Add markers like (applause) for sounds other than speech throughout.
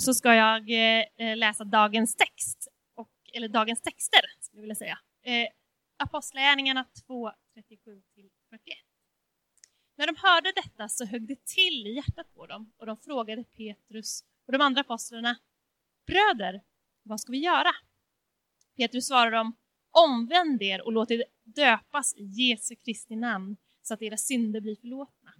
så ska jag eh, eh, läsa dagens text, och, eller dagens texter, skulle jag vilja säga. Eh, Apostlagärningarna 2, 37-41. När de hörde detta så högg det till i hjärtat på dem och de frågade Petrus och de andra apostlarna Bröder, vad ska vi göra? Petrus svarade dem Omvänd er och låt er döpas i Jesu Kristi namn så att era synder blir förlåtna.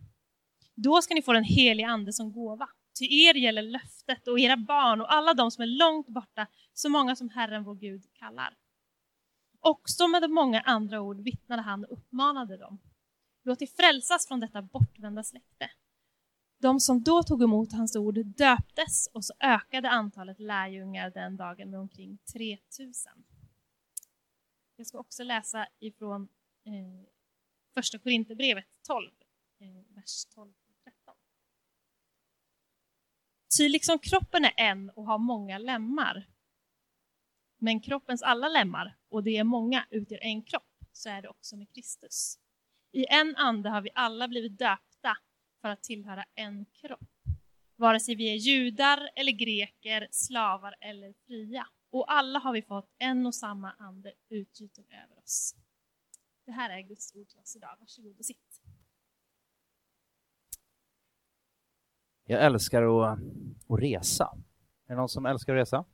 Då ska ni få den helige Ande som gåva. Ty er gäller löftet och era barn och alla de som är långt borta, så många som Herren vår Gud kallar. Också med många andra ord vittnade han och uppmanade dem. Låt er frälsas från detta bortvända släkte. De som då tog emot hans ord döptes och så ökade antalet lärjungar den dagen med omkring 3000. Jag ska också läsa ifrån eh, första Korinthierbrevet 12, eh, vers 12 Ty liksom kroppen är en och har många lemmar, men kroppens alla lemmar, och det är många, utgör en kropp, så är det också med Kristus. I en ande har vi alla blivit döpta för att tillhöra en kropp, vare sig vi är judar eller greker, slavar eller fria. Och alla har vi fått en och samma ande utgjuten över oss. Det här är Guds ord till oss idag. Varsågod och sitt. Jag älskar att, att resa. Är det någon som älskar att resa?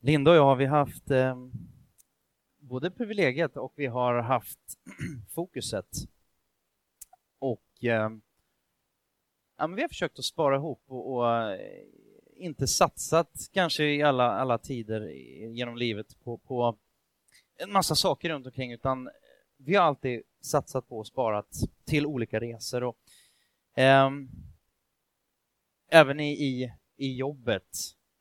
Linda och jag har vi haft eh, både privilegiet och vi har haft (clears throat) fokuset. Och eh, ja, men vi har försökt att spara ihop och, och eh, inte satsat kanske i alla, alla tider genom livet på, på en massa saker runt omkring utan vi har alltid satsat på och sparat till olika resor. Och, eh, även i, i, i jobbet.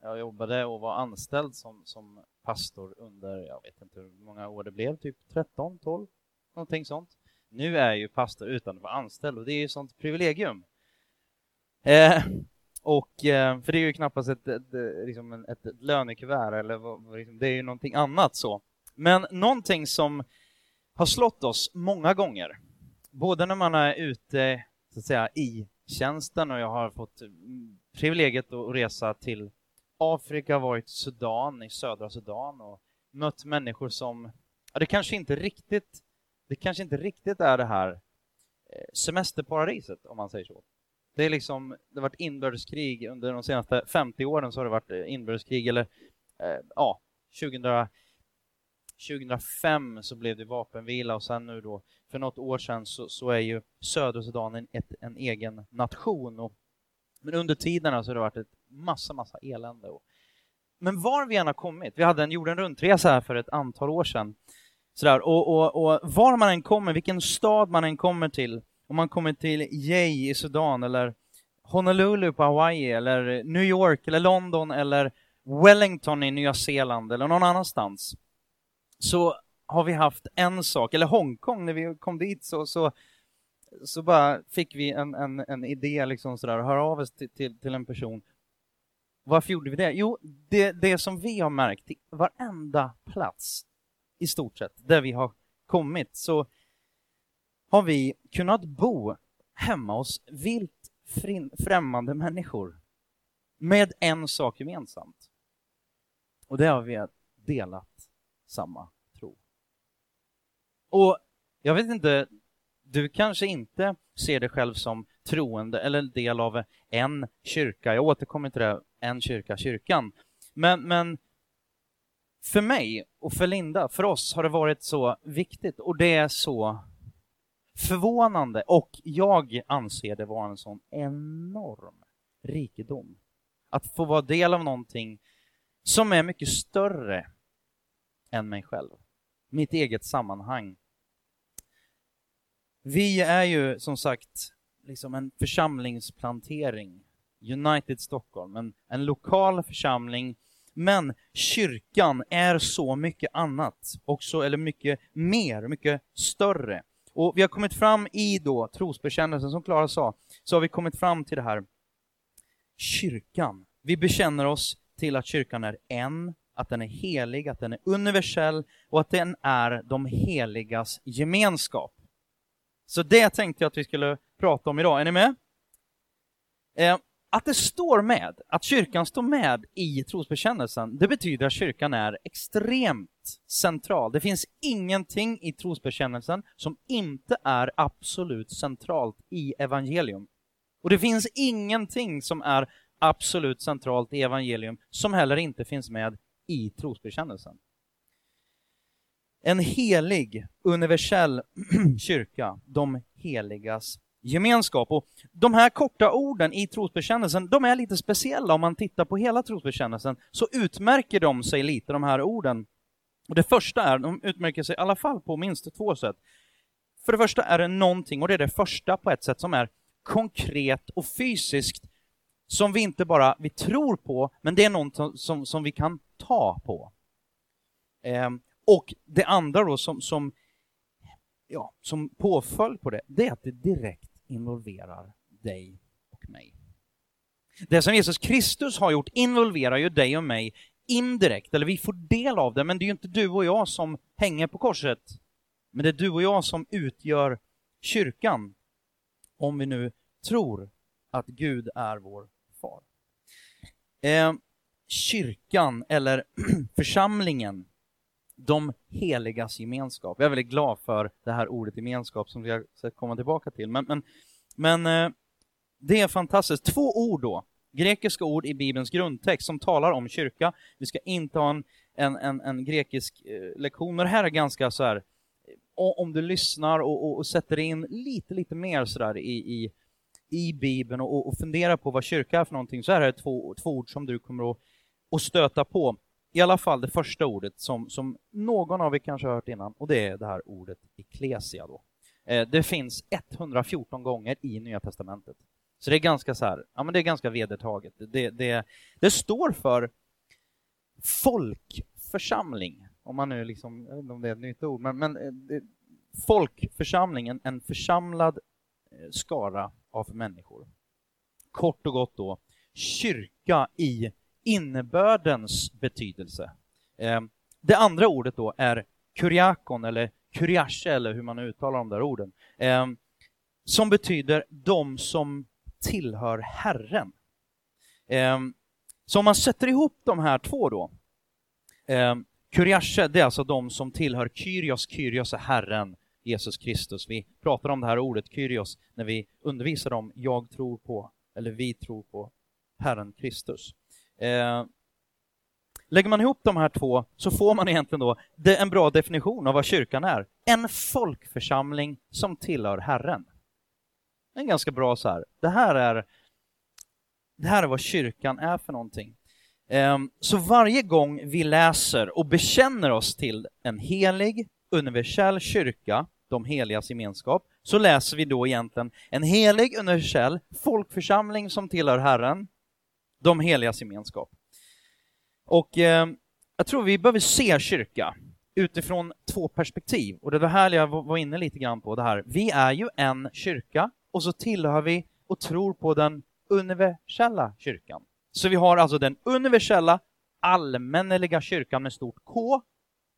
Jag jobbade och var anställd som, som pastor under, jag vet inte hur många år det blev, typ 13, 12, någonting sånt. Nu är jag ju pastor utan att vara anställd och det är ju sånt privilegium. Eh, och, eh, för det är ju knappast ett, ett, liksom ett, ett lönekuvert, eller liksom, det är ju någonting annat så. Men någonting som har slått oss många gånger, både när man är ute så att säga, i tjänsten och jag har fått mm, privilegiet att resa till Afrika, varit i Sudan, i södra Sudan och mött människor som, ja, det kanske inte riktigt, det kanske inte riktigt är det här eh, semesterparadiset om man säger så. Det är liksom, det har varit inbördeskrig under de senaste 50 åren så har det varit eh, inbördeskrig eller eh, ja, 2000, 2005 så blev det vapenvila och sen nu då för något år sedan så, så är ju södra Sudan en, ett, en egen nation och, men under tiden så har det varit ett massa, massa elände. Och, men var vi än har kommit, vi hade en jorden runt-resa här för ett antal år sedan, sådär, och, och, och var man än kommer, vilken stad man än kommer till, om man kommer till Yei i Sudan eller Honolulu på Hawaii eller New York eller London eller Wellington i Nya Zeeland eller någon annanstans så har vi haft en sak, eller Hongkong när vi kom dit så, så, så bara fick vi en, en, en idé liksom sådär, höra av oss till, till, till en person. Varför gjorde vi det? Jo, det, det som vi har märkt, varenda plats i stort sett där vi har kommit så har vi kunnat bo hemma hos vilt främmande människor med en sak gemensamt. Och det har vi delat samma tro. Och jag vet inte, du kanske inte ser dig själv som troende eller del av en kyrka. Jag återkommer till det, en kyrka, kyrkan. Men, men för mig och för Linda, för oss har det varit så viktigt och det är så förvånande och jag anser det vara en sån enorm rikedom. Att få vara del av någonting som är mycket större än mig själv. Mitt eget sammanhang. Vi är ju som sagt liksom en församlingsplantering, United Stockholm, en, en lokal församling men kyrkan är så mycket annat, också, eller mycket mer, mycket större. Och vi har kommit fram i då trosbekännelsen, som Klara sa, så har vi kommit fram till det här. Kyrkan. Vi bekänner oss till att kyrkan är en, att den är helig, att den är universell och att den är de heligas gemenskap. Så det tänkte jag att vi skulle prata om idag. Är ni med? Eh, att det står med, att kyrkan står med i trosbekännelsen, det betyder att kyrkan är extremt central. Det finns ingenting i trosbekännelsen som inte är absolut centralt i evangelium. Och det finns ingenting som är absolut centralt i evangelium som heller inte finns med i trosbekännelsen. En helig, universell (clears throat) kyrka, de heligas gemenskap. Och de här korta orden i trosbekännelsen, de är lite speciella om man tittar på hela trosbekännelsen, så utmärker de sig lite, de här orden. Och det första är, de utmärker sig i alla fall på minst två sätt. För det första är det någonting, och det är det första på ett sätt, som är konkret och fysiskt, som vi inte bara vi tror på, men det är något som, som vi kan ta på. Eh, och det andra då som, som, ja, som påföljd på det, det är att det direkt involverar dig och mig. Det som Jesus Kristus har gjort involverar ju dig och mig indirekt, eller vi får del av det, men det är ju inte du och jag som hänger på korset. Men det är du och jag som utgör kyrkan, om vi nu tror att Gud är vår far. Eh, kyrkan, eller (clears throat) församlingen, de heligas gemenskap. Jag är väldigt glad för det här ordet gemenskap som vi ska komma tillbaka till. Men, men, men eh, det är fantastiskt. Två ord då, grekiska ord i Bibelns grundtext som talar om kyrka. Vi ska inte ha en, en, en, en grekisk eh, lektion, men det här är ganska så här, eh, om du lyssnar och, och, och sätter in lite, lite mer sådär i, i, i Bibeln och, och funderar på vad kyrka är för någonting, så är det två, två ord som du kommer att, att stöta på i alla fall det första ordet som, som någon av er kanske har hört innan, och det är det här ordet eklesia. Då. Eh, det finns 114 gånger i Nya Testamentet. Så det är ganska så här, ja men det är ganska vedertaget. Det, det, det står för folkförsamling, om man nu liksom, jag vet inte om det är ett nytt ord, men, men eh, en, församlad eh, skara av människor. Kort och gott då, kyrka i innebördens betydelse. Ehm, det andra ordet då är kuriakon eller kuriasche eller hur man uttalar de där orden. Ehm, som betyder de som tillhör Herren. Ehm, så om man sätter ihop de här två då. Kuriasche, det är alltså de som tillhör Kyrios. Kyrios är Herren, Jesus Kristus. Vi pratar om det här ordet Kyrios när vi undervisar om jag tror på, eller vi tror på Herren Kristus. Eh, lägger man ihop de här två så får man egentligen då en bra definition av vad kyrkan är. En folkförsamling som tillhör Herren. En ganska bra så här, det här är, det här är vad kyrkan är för någonting. Ehm, så varje gång vi läser och bekänner oss till en helig, universell kyrka, de heligas gemenskap, så läser vi då egentligen en helig, universell folkförsamling som tillhör Herren, de heligas gemenskap. Och eh, jag tror vi behöver se kyrka utifrån två perspektiv. Och det var här jag var inne lite grann på det här. Vi är ju en kyrka och så tillhör vi och tror på den universella kyrkan. Så vi har alltså den universella allmänneliga kyrkan med stort K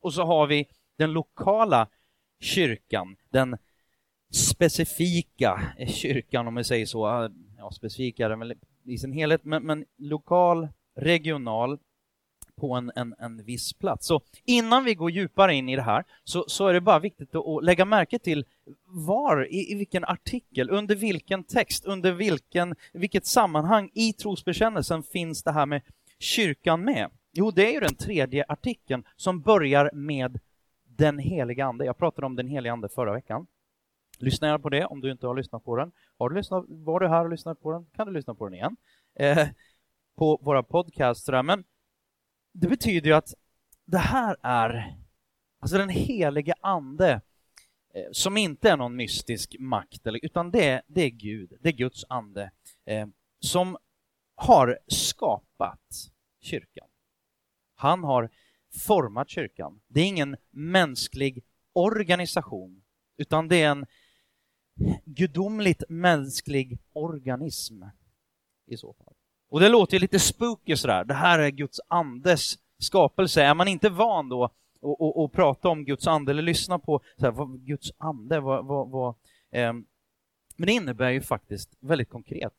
och så har vi den lokala kyrkan, den specifika kyrkan om vi säger så. Ja, specifika är den väl i sin helhet, men, men lokal, regional, på en, en, en viss plats. Så innan vi går djupare in i det här så, så är det bara viktigt att, att lägga märke till var, i, i, vilken artikel, under vilken text, under vilken, vilket sammanhang i trosbekännelsen finns det här med kyrkan med? Jo, det är ju den tredje artikeln som börjar med den heliga Ande. Jag pratade om den heliga Ande förra veckan. Lyssna gärna på det om du inte har lyssnat på den. Har du lyssnat, var du här och lyssnat på den kan du lyssna på den igen. Eh, på våra podcasts. Men det betyder ju att det här är alltså den helige ande eh, som inte är någon mystisk makt, utan det är, det är Gud, det är Guds ande eh, som har skapat kyrkan. Han har format kyrkan. Det är ingen mänsklig organisation, utan det är en gudomligt mänsklig organism i så fall. Och det låter ju lite spooky sådär, det här är Guds andes skapelse. Är man inte van då att prata om Guds ande eller lyssna på såhär, vad, Guds ande, vad, vad, vad eh, Men det innebär ju faktiskt väldigt konkret.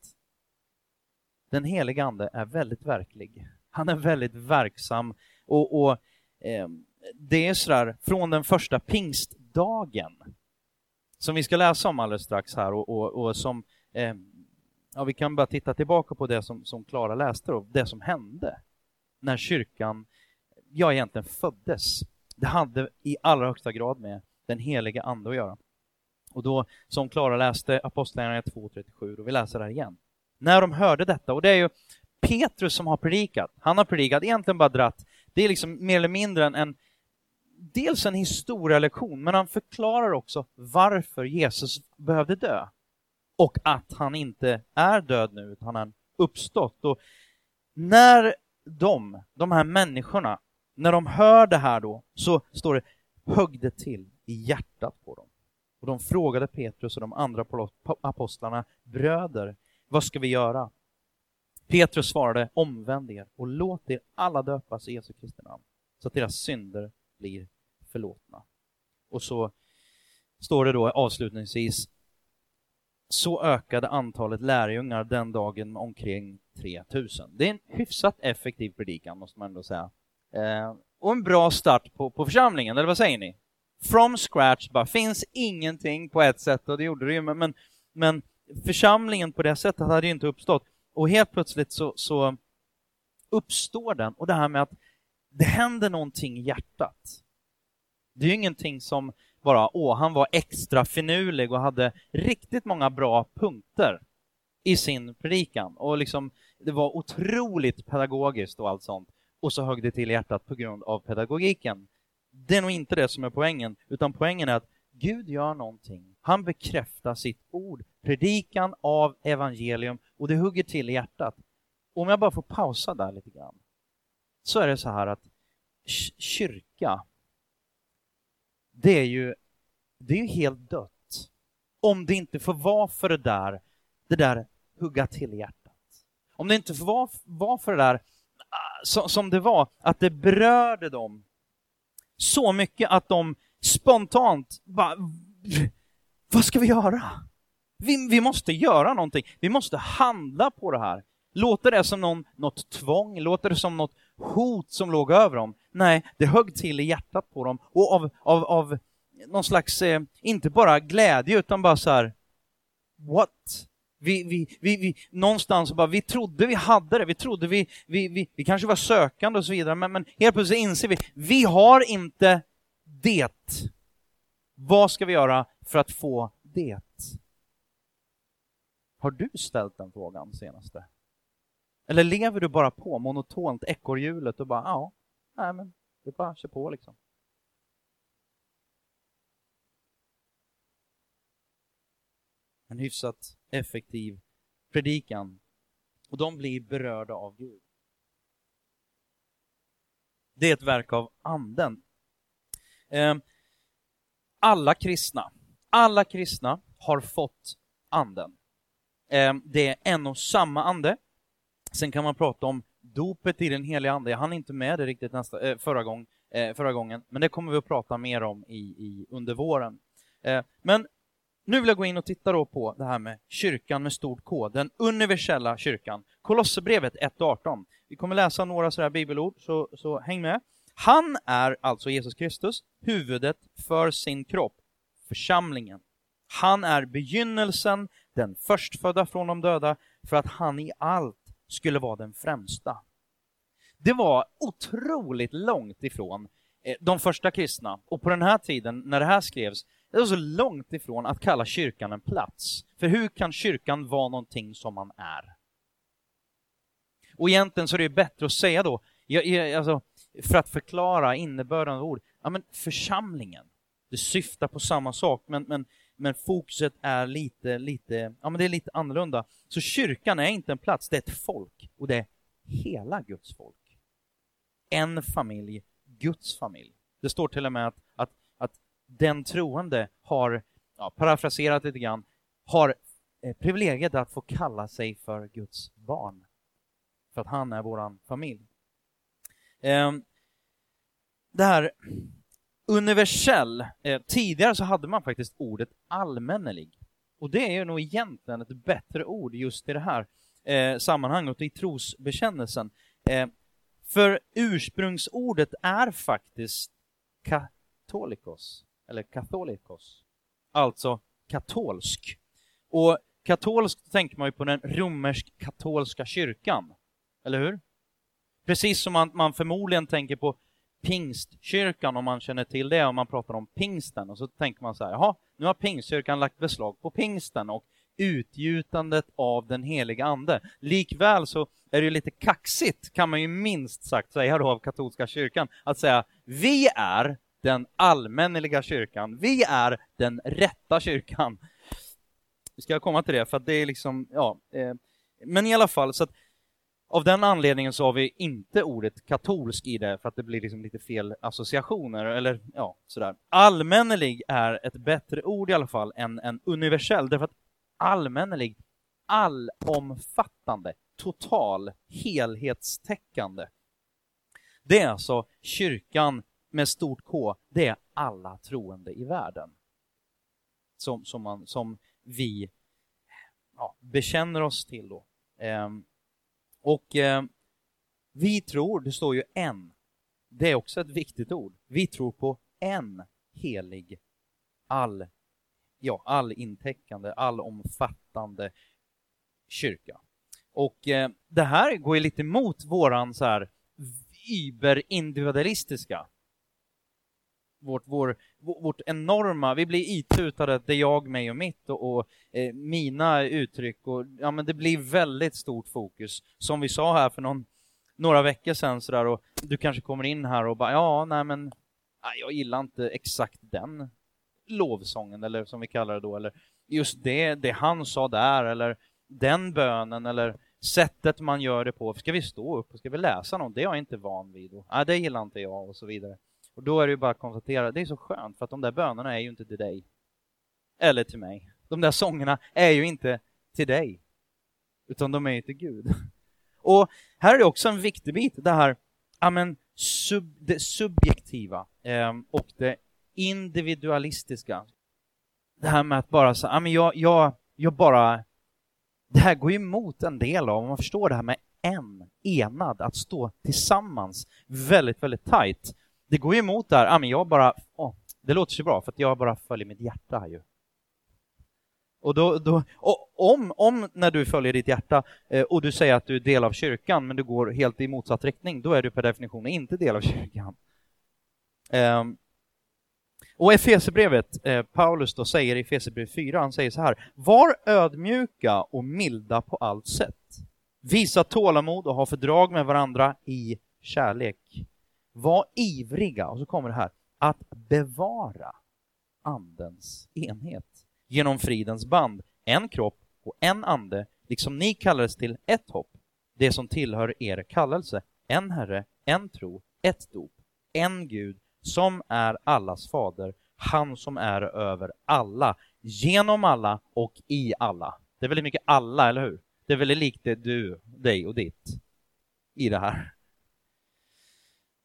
Den heliga Ande är väldigt verklig. Han är väldigt verksam och, och eh, det är sådär från den första pingstdagen som vi ska läsa om alldeles strax här och, och, och som eh, ja, vi kan bara titta tillbaka på det som, som Klara läste och det som hände när kyrkan, ja egentligen föddes. Det hade i allra högsta grad med den heliga ande att göra. Och då, som Klara läste, Apostlagärningarna 2.37, och vi läser det här igen. När de hörde detta, och det är ju Petrus som har predikat, han har predikat, egentligen bara dratt, det är liksom mer eller mindre en, en dels en historielektion, men han förklarar också varför Jesus behövde dö. Och att han inte är död nu, utan han har uppstått. Och när de, de här människorna, när de hör det här då, så står det högg det till i hjärtat på dem. Och de frågade Petrus och de andra apostlarna, bröder, vad ska vi göra? Petrus svarade, omvänd er och låt er alla döpas i Jesu Kristi namn, så att deras synder blir förlåtna. Och så står det då avslutningsvis, så ökade antalet lärjungar den dagen med omkring 3000. Det är en hyfsat effektiv predikan, måste man ändå säga. Eh, och en bra start på, på församlingen, eller vad säger ni? From scratch, bara finns ingenting på ett sätt, och det gjorde det ju, men, men församlingen på det sättet hade ju inte uppstått. Och helt plötsligt så, så uppstår den, och det här med att det händer någonting i hjärtat. Det är ju ingenting som bara, åh, han var extra finurlig och hade riktigt många bra punkter i sin predikan. Och liksom, det var otroligt pedagogiskt och allt sånt. Och så högg det till hjärtat på grund av pedagogiken. Det är nog inte det som är poängen, utan poängen är att Gud gör någonting. Han bekräftar sitt ord, predikan av evangelium, och det hugger till i hjärtat. Om jag bara får pausa där lite grann, så är det så här att kyrka, det är ju, det är ju helt dött. Om det inte får vara för det där, det där hugga till hjärtat. Om det inte får vara, vara för det där ah, som det var, att det berörde dem så mycket att de spontant bara, vad ska vi göra? Vi, vi måste göra någonting. Vi måste handla på det här. Låter det som någon, något tvång? Låter det som något hot som låg över dem? Nej, det högg till i hjärtat på dem och av, av, av någon slags, eh, inte bara glädje utan bara så här, what? Vi, vi, vi, vi, någonstans bara, vi trodde vi hade det, vi trodde vi, vi, vi, vi kanske var sökande och så vidare, men, men helt plötsligt inser vi, vi har inte det. Vad ska vi göra för att få det? Har du ställt den frågan senaste? Eller lever du bara på monotont ekorrhjulet och bara, ja, nej men, det bara kör på liksom. En hyfsat effektiv predikan. Och de blir berörda av Gud. Det är ett verk av anden. Ehm, alla kristna, alla kristna har fått anden. Ehm, det är en och samma ande. Sen kan man prata om dopet i den heliga ande. Jag hann inte med det riktigt nästa, eh, förra, gång, eh, förra gången, men det kommer vi att prata mer om i, i under våren. Eh, men nu vill jag gå in och titta då på det här med kyrkan med stort K, den universella kyrkan. Kolosserbrevet 1.18. Vi kommer läsa några sådana bibelord, så, så häng med. Han är alltså Jesus Kristus, huvudet för sin kropp, församlingen. Han är begynnelsen, den förstfödda från de döda, för att han i allt skulle vara den främsta. Det var otroligt långt ifrån eh, de första kristna, och på den här tiden, när det här skrevs, det var så långt ifrån att kalla kyrkan en plats. För hur kan kyrkan vara någonting som man är? Och egentligen så är det bättre att säga då, alltså, för att förklara innebörden av ord, ja men församlingen, det syftar på samma sak, men, men, men fokuset är lite, lite, ja men det är lite annorlunda. Så kyrkan är inte en plats, det är ett folk, och det är hela Guds folk. En familj, Guds familj. Det står till och med att, att den troende har, ja, parafraserat lite grann, har eh, privilegiet att få kalla sig för Guds barn. För att han är våran familj. Ehm, det här universell, eh, tidigare så hade man faktiskt ordet allmännelig. Och det är ju nog egentligen ett bättre ord just i det här eh, sammanhanget, i trosbekännelsen. Eh, för ursprungsordet är faktiskt katolikos, eller katholikos, alltså katolsk. Och katolsk tänker man ju på den romersk-katolska kyrkan, eller hur? Precis som man, man förmodligen tänker på pingstkyrkan om man känner till det, om man pratar om pingsten. Och så tänker man så här, jaha, nu har pingstkyrkan lagt beslag på pingsten och utgjutandet av den heliga ande. Likväl så är det ju lite kaxigt, kan man ju minst sagt säga då av katolska kyrkan, att säga vi är den allmänneliga kyrkan, vi är den rätta kyrkan. Vi ska komma till det, för att det är liksom, ja, eh, men i alla fall, så att av den anledningen så har vi inte ordet katolsk i det, för att det blir liksom lite fel associationer, eller ja, sådär. Allmännelig är ett bättre ord i alla fall än, än universell, därför att allmännelig, allomfattande, total, helhetstäckande. Det är alltså kyrkan med stort K, det är alla troende i världen. Som, som, man, som vi ja, bekänner oss till då. Um, och eh, vi tror, det står ju en. Det är också ett viktigt ord. Vi tror på en helig, all, ja, allintäckande, allomfattande kyrka. Och eh, det här går ju lite emot våran så här überindividualistiska vårt, vår, vårt enorma, vi blir itutade, det är jag, mig och mitt och, och eh, mina uttryck och ja men det blir väldigt stort fokus. Som vi sa här för någon, några veckor sedan sådär och du kanske kommer in här och bara ja, nej men nej, jag gillar inte exakt den lovsången eller som vi kallar det då eller just det, det han sa där eller den bönen eller sättet man gör det på. Ska vi stå upp och ska vi läsa något? Det är jag inte van vid. Och, nej, det gillar inte jag och så vidare. Och då är det ju bara att konstatera, det är så skönt för att de där bönerna är ju inte till dig. Eller till mig. De där sångerna är ju inte till dig. Utan de är ju till Gud. (laughs) Och här är det också en viktig bit, det här amen, sub, det subjektiva eh, och det individualistiska. Det här med att bara säga, amen, jag, jag, jag bara... Det här går ju emot en del av, om man förstår det här med en, enad, att stå tillsammans väldigt, väldigt tajt det går ju emot där, ah, men jag bara, oh, det låter så bra för att jag bara följer mitt hjärta här ju. Och, då, då, och om, om när du följer ditt hjärta eh, och du säger att du är del av kyrkan men du går helt i motsatt riktning, då är du per definition inte del av (laughs) kyrkan. Um, och Efesierbrevet, eh, Paulus då säger i Efesierbrevet 4, han säger så här, var ödmjuka och milda på allt sätt. Visa tålamod och ha fördrag med varandra i kärlek. Var ivriga, och så kommer det här, att bevara andens enhet genom fridens band, en kropp och en ande, liksom ni kallades till ett hopp, det som tillhör er kallelse, en Herre, en tro, ett dop, en Gud som är allas fader, han som är över alla, genom alla och i alla. Det är väldigt mycket alla, eller hur? Det är väldigt likt det du, dig och ditt i det här.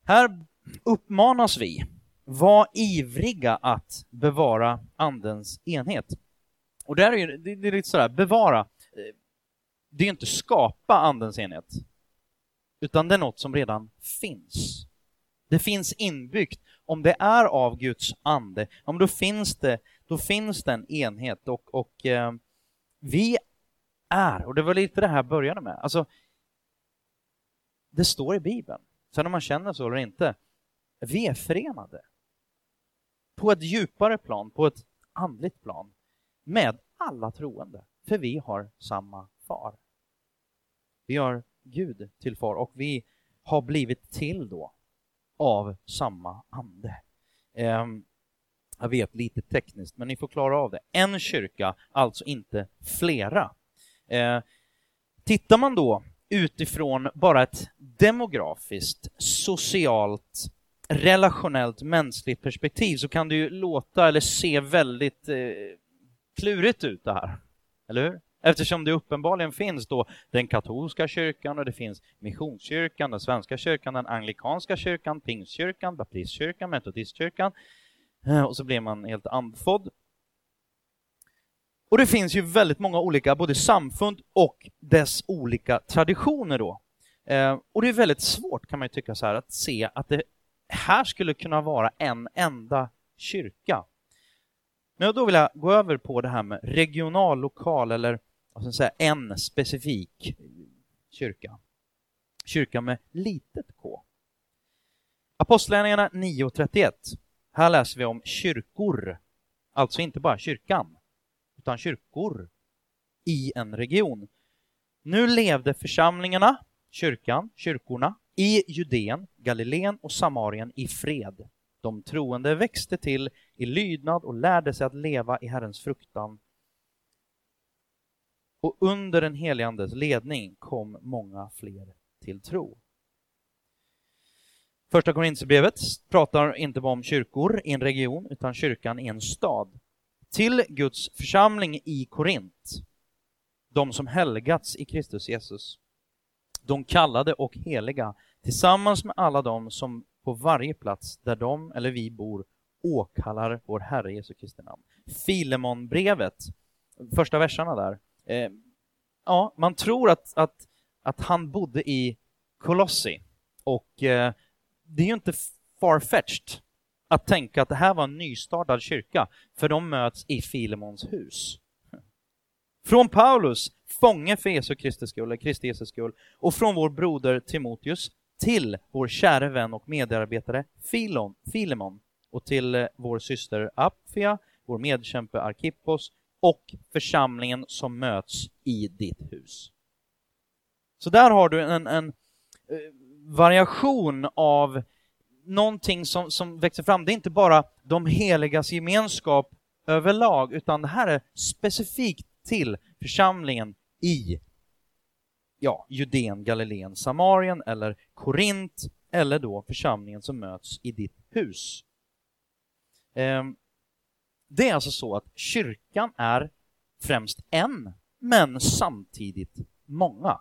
Här uppmanas vi, var ivriga att bevara andens enhet. Och där är ju, det, det är lite sådär, bevara, det är inte skapa andens enhet, utan det är något som redan finns. Det finns inbyggt. Om det är av Guds ande, om då finns det, då finns det en enhet och, och eh, vi är, och det var lite det här jag började med, alltså det står i Bibeln. Sen om man känner så eller inte, vi är förenade. På ett djupare plan, på ett andligt plan, med alla troende. För vi har samma far. Vi har Gud till far och vi har blivit till då av samma ande. Um, jag vet, lite tekniskt, men ni får klara av det. En kyrka, alltså inte flera. Ehm, tittar man då utifrån bara ett demografiskt, socialt, relationellt, mänskligt perspektiv så kan det ju låta eller se väldigt eh, klurigt ut det här. Eller hur? Eftersom det uppenbarligen finns då den katolska kyrkan och det finns missionskyrkan, den svenska kyrkan, den anglikanska kyrkan, pingstkyrkan, baptistkyrkan, metodistkyrkan. Eh, och så blir man helt andfådd. Och det finns ju väldigt många olika, både samfund och dess olika traditioner då. Eh, och det är väldigt svårt kan man ju tycka så här att se att det här skulle kunna vara en enda kyrka. Men då vill jag gå över på det här med regional, lokal eller vad ska säga, en specifik kyrka. Kyrka med litet k. Apostlagärningarna 9.31. Här läser vi om kyrkor, alltså inte bara kyrkan, utan kyrkor i en region. Nu levde församlingarna, kyrkan, kyrkorna, i Judeen, Galileen och Samarien i fred. De troende växte till i lydnad och lärde sig att leva i Herrens fruktan. Och under den helige Andes ledning kom många fler till tro. Första Korinthierbrevet pratar inte bara om kyrkor i en region, utan kyrkan i en stad. Till Guds församling i Korint, de som helgats i Kristus Jesus, de kallade och heliga, tillsammans med alla de som på varje plats där de eller vi bor åkallar vår Herre Jesu Kristi namn. Filemonbrevet, första verserna där, eh, ja, man tror att, att, att han bodde i Kolossi och eh, det är ju inte farfetched att tänka att det här var en nystartad kyrka, för de möts i Filemons hus. Från Paulus, fånge för Jesu Kristi skull, Kristi Jesus skull, och från vår broder Timoteus till vår käre vän och medarbetare Filon, Filemon och till eh, vår syster Apfia, vår medkämpe Arkippos och församlingen som möts i ditt hus. Så där har du en, en eh, variation av någonting som, som växer fram. Det är inte bara de heligas gemenskap överlag, utan det här är specifikt till församlingen i ja, Judeen, Galileen, Samarien eller Korint eller då församlingen som möts i ditt hus. Ehm, det är alltså så att kyrkan är främst en, men samtidigt många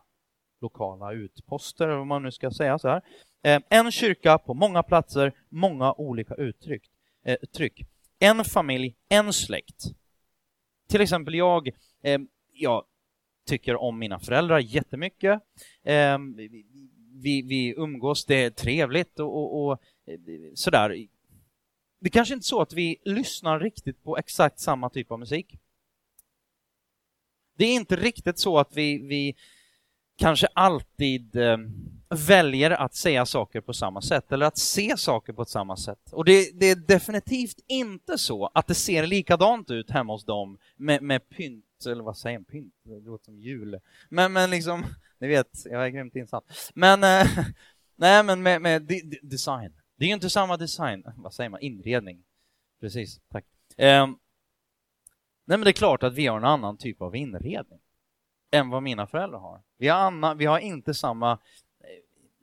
lokala utposter, om man nu ska säga så här. Eh, en kyrka på många platser, många olika uttryck. Eh, tryck. En familj, en släkt. Till exempel jag, eh, jag tycker om mina föräldrar jättemycket. Eh, vi, vi umgås, det är trevligt och, och, och sådär. Det är kanske inte är så att vi lyssnar riktigt på exakt samma typ av musik. Det är inte riktigt så att vi, vi kanske alltid eh, väljer att säga saker på samma sätt eller att se saker på samma sätt. Och det, det, är definitivt inte så att det ser likadant ut hemma hos dem med, med pynt, eller vad säger man, pynt? Det låter som jul. Men, men liksom, ni vet, jag är grymt insatt. Men, äh, (laughs) nej men med, med design. Det är ju inte samma design, vad säger man, inredning. Precis, tack. Eh, nej men det är klart att vi har en annan typ av inredning än vad mina föräldrar har. Vi har, anna, vi har inte samma...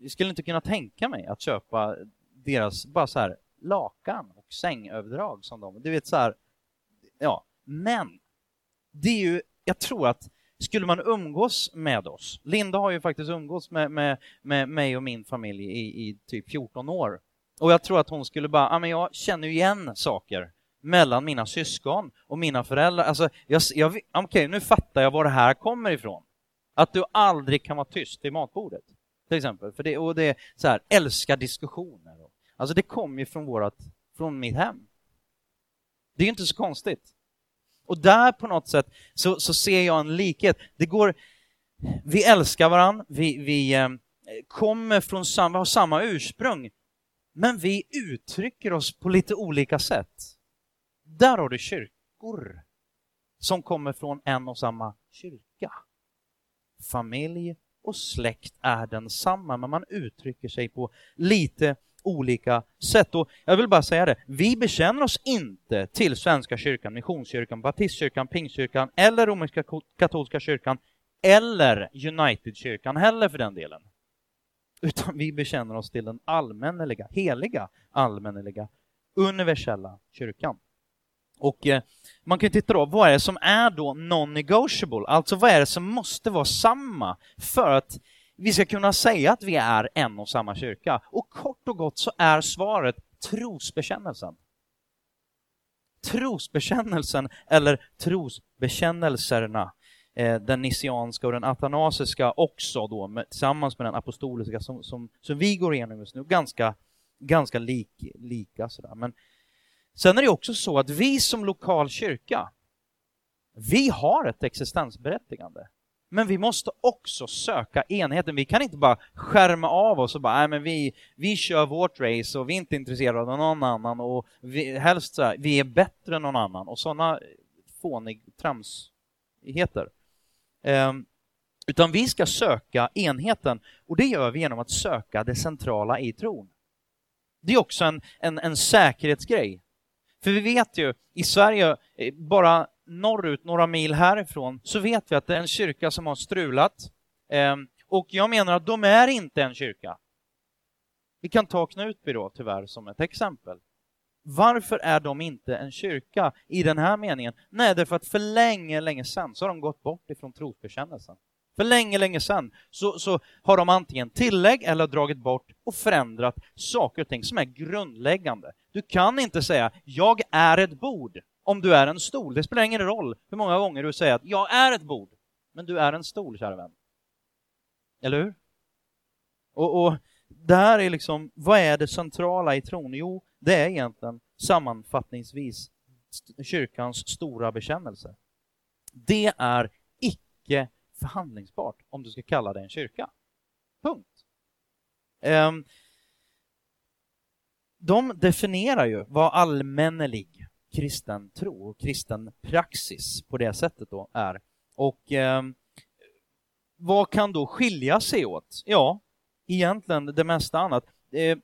Jag skulle inte kunna tänka mig att köpa deras bara så här lakan och sängöverdrag som de... Du vet så här, ja. Men det är ju, jag tror att skulle man umgås med oss, Linda har ju faktiskt umgås med, med, med mig och min familj i, i typ 14 år, och jag tror att hon skulle bara, ja men jag känner igen saker mellan mina syskon och mina föräldrar. Alltså, jag, jag, okej, okay, nu fattar jag var det här kommer ifrån. Att du aldrig kan vara tyst vid matbordet, till exempel. För det, och det är så här, älskar diskussioner. Alltså det kommer ju från, vårat, från mitt hem. Det är ju inte så konstigt. Och där på något sätt så, så ser jag en likhet. Det går, vi älskar varandra, vi, vi eh, kommer från samma, har samma ursprung, men vi uttrycker oss på lite olika sätt. Där har du kyrkor som kommer från en och samma kyrka. Familj och släkt är densamma, men man uttrycker sig på lite olika sätt. Och jag vill bara säga det, vi bekänner oss inte till Svenska kyrkan, Missionskyrkan, Baptistkyrkan, Pingstkyrkan eller Romerska katolska kyrkan eller Unitedkyrkan heller för den delen utan vi bekänner oss till den allmänneliga, heliga, allmänneliga, universella kyrkan. Och eh, man kan titta då, vad är det som är då non-negotiable? Alltså vad är det som måste vara samma för att vi ska kunna säga att vi är en och samma kyrka? Och kort och gott så är svaret trosbekännelsen. trosbekännelsen eller trosbekännelserna eh, den nissianska och den atanasiska också då med, tillsammans med den apostoliska som, som, som vi går igenom just nu, ganska, ganska lik, lika sådär. Men sen är det också så att vi som lokal kyrka, vi har ett existensberättigande. Men vi måste också söka enheten. Vi kan inte bara skärma av oss och bara, nej men vi, vi kör vårt race och vi är inte intresserade av någon annan och vi, helst så här, vi är bättre än någon annan och sådana fånig tramsigheter. Um, utan vi ska söka enheten och det gör vi genom att söka det centrala i tron. Det är också en, en, en säkerhetsgrej. För vi vet ju i Sverige, eh, bara norrut, några mil härifrån, så vet vi att det är en kyrka som har strulat. Ehm, och jag menar att de är inte en kyrka. Vi kan ta Knutby då, tyvärr, som ett exempel. Varför är de inte en kyrka i den här meningen? Nej, därför att för länge, länge sedan så har de gått bort ifrån trosbekännelsen. För länge, länge sedan så, så har de antingen tillägg eller dragit bort och förändrat saker och ting som är grundläggande. Du kan inte säga ”jag är ett bord” om du är en stol. Det spelar ingen roll hur många gånger du säger att jag är ett bord, men du är en stol, kära vän. Eller hur? Och, och det här är liksom, vad är det centrala i tron? Jo, det är egentligen sammanfattningsvis kyrkans stora bekännelse. Det är icke förhandlingsbart om du ska kalla det en kyrka. Punkt. Um, de definierar ju vad allmännelig kristen tro och kristen praxis på det sättet då är. Och ehm, vad kan då skilja sig åt? Ja, egentligen det mesta annat. Ehm,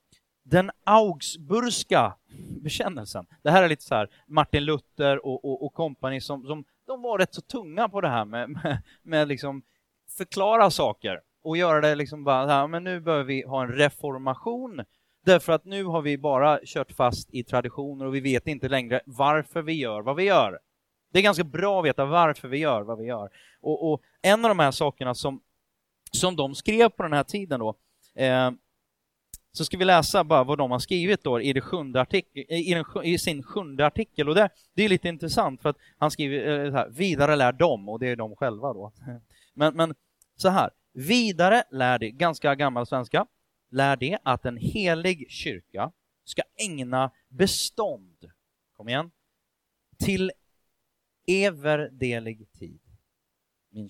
den augsburgska bekännelsen, det här är lite så här Martin Luther och, och, och company som, som de var rätt så tunga på det här med, (laughs) med, med liksom förklara saker och göra det liksom bara här, men nu behöver vi ha en reformation Därför att nu har vi bara kört fast i traditioner och vi vet inte längre varför vi gör vad vi gör. Det är ganska bra att veta varför vi gör vad vi gör. Och, och en av de här sakerna som, som de skrev på den här tiden då, eh, så ska vi läsa bara vad de har skrivit då i, det sjunde artikel, eh, i, den, i sin sjunde artikel. Och det, det är lite intressant för att han skriver eh, så här, vidare lär de, och det är de själva då. (laughs) Men, men så här, vidare lär det, ganska gammal svenska, lär det att en helig kyrka ska ägna bestånd, kom igen, till everdelig tid. Min